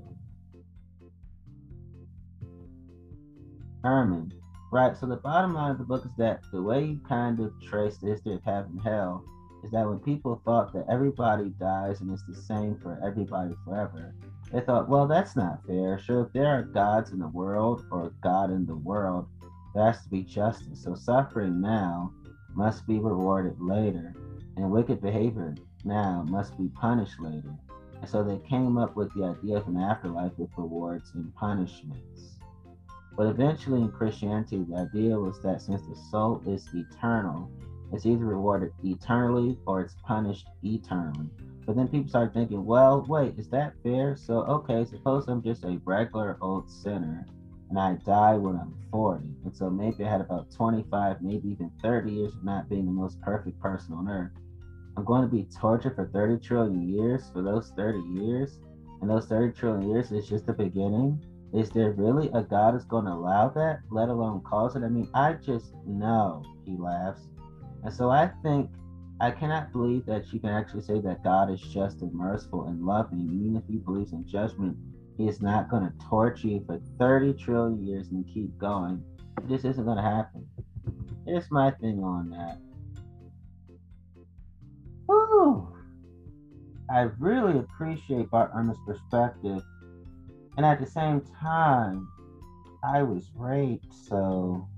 Ehrman. Right, so the bottom line of the book is that the way you kind of trace the history of heaven and hell is that when people thought that everybody dies and it's the same for everybody forever, they thought, well, that's not fair. Sure, if there are gods in the world or God in the world, there has to be justice. So suffering now must be rewarded later, and wicked behavior now must be punished later. And so they came up with the idea of an afterlife with rewards and punishments. But eventually in Christianity, the idea was that since the soul is eternal, it's either rewarded eternally or it's punished eternally. But then people start thinking, well, wait, is that fair? So, okay, suppose I'm just a regular old sinner and I die when I'm 40. And so maybe I had about 25, maybe even 30 years of not being the most perfect person on earth. I'm going to be tortured for 30 trillion years for those 30 years. And those 30 trillion years is just the beginning. Is there really a God that's going to allow that, let alone cause it? I mean, I just know, he laughs. And so I think I cannot believe that you can actually say that God is just and merciful and loving, even if he believes in judgment. He is not going to torture you for 30 trillion years and keep going. This isn't going to happen. Here's my thing on that. Whew. I really appreciate Bart Ehrman's perspective. And at the same time, I was raped, so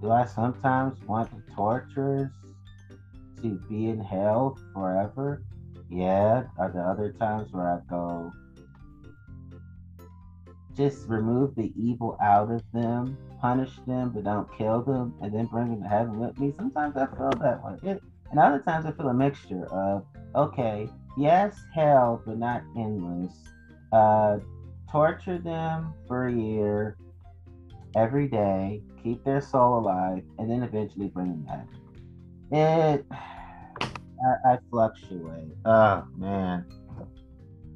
do I sometimes want the torturers to be in hell forever? Yeah. Are there other times where I go, just remove the evil out of them, punish them, but don't kill them, and then bring them to heaven with me? Sometimes I feel that way. It, and other times I feel a mixture of, okay, yes, hell, but not endless. Uh, torture them for a year every day, keep their soul alive, and then eventually bring them back. It, [sighs] I, I fluctuate. Oh man,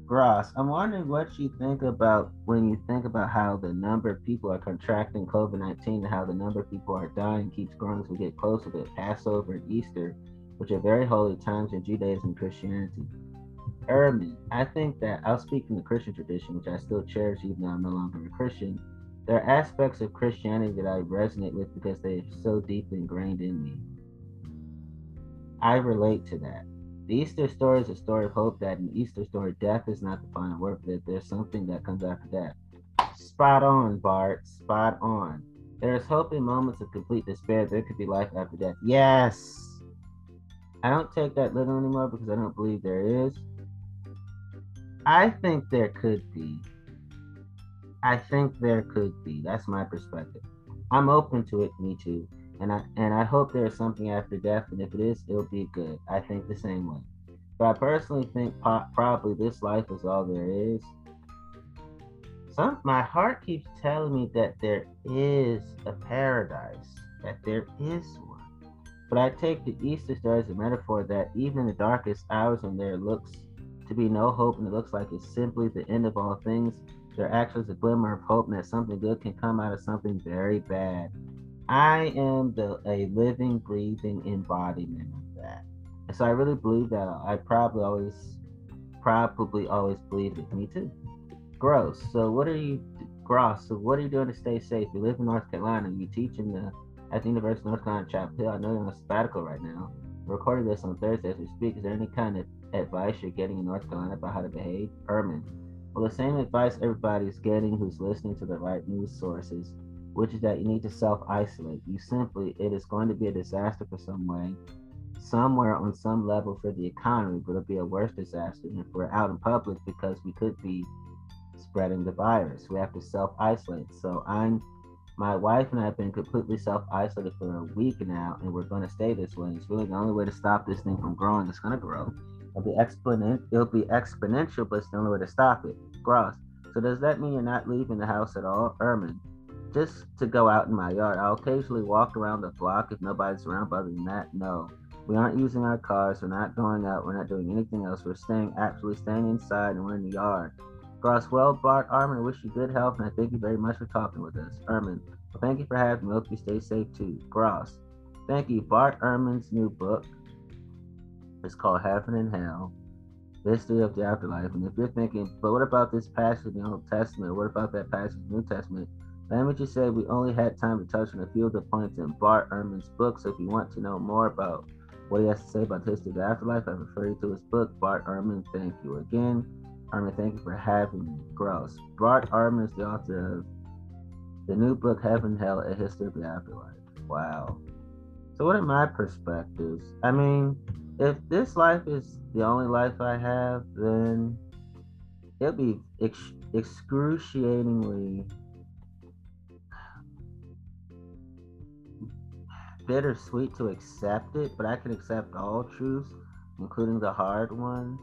Gross. I'm wondering what you think about when you think about how the number of people are contracting COVID 19 and how the number of people are dying keeps growing as we get closer to Passover and Easter which are very holy times in Judaism and Christianity. Ehrman, I think that I'll speak from the Christian tradition, which I still cherish even though I'm no longer a Christian. There are aspects of Christianity that I resonate with because they are so deeply ingrained in me. I relate to that. The Easter story is a story of hope that in Easter story, death is not the final word, but that there's something that comes after death. Spot on, Bart. Spot on. There is hope in moments of complete despair. There could be life after death. Yes. I don't take that little anymore because I don't believe there is. I think there could be. I think there could be. That's my perspective. I'm open to it, me too. And I and I hope there's something after death, and if it is, it'll be good. I think the same way. But I personally think po- probably this life is all there is. Some my heart keeps telling me that there is a paradise, that there is one. But I take the Easter story as a metaphor that even in the darkest hours when there looks to be no hope and it looks like it's simply the end of all things, there actually is a glimmer of hope and that something good can come out of something very bad. I am the a living, breathing embodiment of that. So I really believe that I probably always probably always believed it. Me too. Gross. So what are you gross? So what are you doing to stay safe? You live in North Carolina, you teach in the at the University of North Carolina Chapel Hill. I know you're on a sabbatical right now. We're recording this on Thursday as we speak. Is there any kind of advice you're getting in North Carolina about how to behave? Ehrman. Well, the same advice everybody's getting who's listening to the right news sources, which is that you need to self isolate. You simply, it is going to be a disaster for some way, somewhere on some level for the economy, but it'll be a worse disaster if we're out in public because we could be spreading the virus. We have to self isolate. So I'm My wife and I have been completely self isolated for a week now, and we're going to stay this way. It's really the only way to stop this thing from growing. It's going to grow. It'll be exponent. It'll be exponential, but it's the only way to stop it. Gross. So does that mean you're not leaving the house at all, Ehrman? Just to go out in my yard. I'll occasionally walk around the block if nobody's around. But other than that, no. We aren't using our cars. We're not going out. We're not doing anything else. We're staying, actually staying inside, and we're in the yard. Gross. Well, Bart, Ehrman, I wish you good health, and I thank you very much for talking with us. Ehrman. Thank you for having me. Hope you stay safe too. Gross. Thank you. Bart Ehrman's new book is called Heaven and Hell history of the afterlife. And if you're thinking, but what about this passage in the Old Testament? What about that passage in the New Testament? Just say we only had time to touch on a few of the points in Bart Ehrman's book. So if you want to know more about what he has to say about the history of the afterlife, I refer you to his book, Bart Ehrman. Thank you again. Ehrman, thank you for having me. Gross. Bart Ehrman is the author of the new book, Heaven, Hell, A History of the Afterlife. Wow. So what are my perspectives? I mean, if this life is the only life I have, then it'll be ex- excruciatingly bittersweet to accept it, but I can accept all truths, including the hard ones.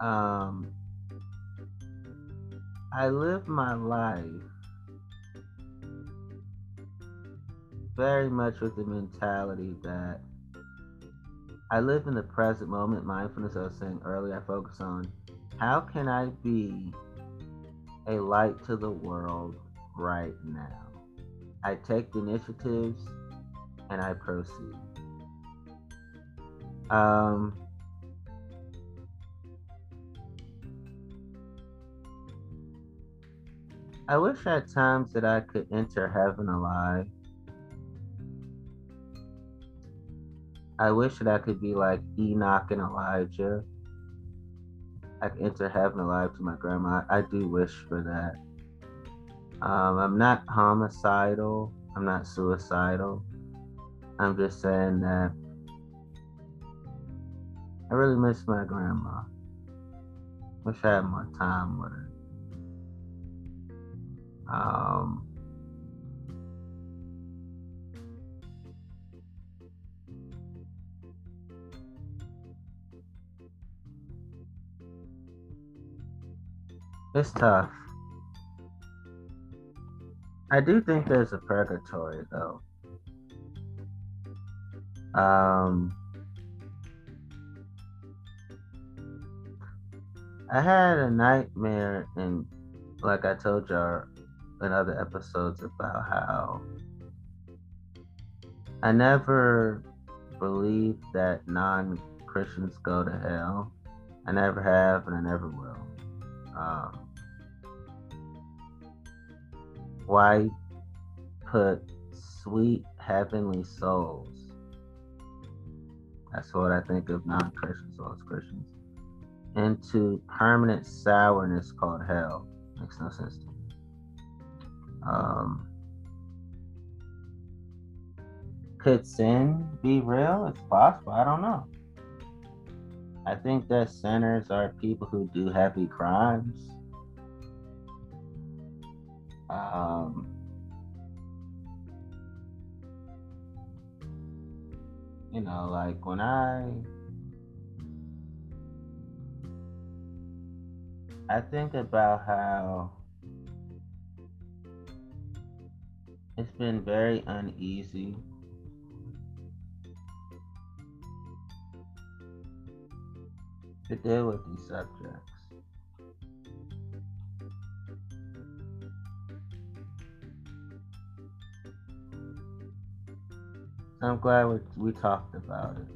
Um, I live my life very much with the mentality that I live in the present moment. Mindfulness, I was saying earlier, I focus on how can I be a light to the world right now? I take the initiatives and I proceed. Um, I wish at times that I could enter heaven alive. I wish that I could be like Enoch and Elijah. I could enter heaven alive to my grandma. I do wish for that. Um, I'm not homicidal. I'm not suicidal. I'm just saying that I really miss my grandma. Wish I had more time with her. Um, It's tough. I do think there's a purgatory though. Um, I had a nightmare, and like I told y'all in other episodes about how I never believed that non Christians go to hell. I never have, and I never will. Um, why put sweet heavenly souls? That's what I think of non Christians, well as Christians, into permanent sourness called hell. Makes no sense to me. Um, could sin be real? It's possible. I don't know. I think that sinners are people who do heavy crimes. Um, you know, like when I I think about how it's been very uneasy to deal with these subjects. I'm glad we, we talked about it.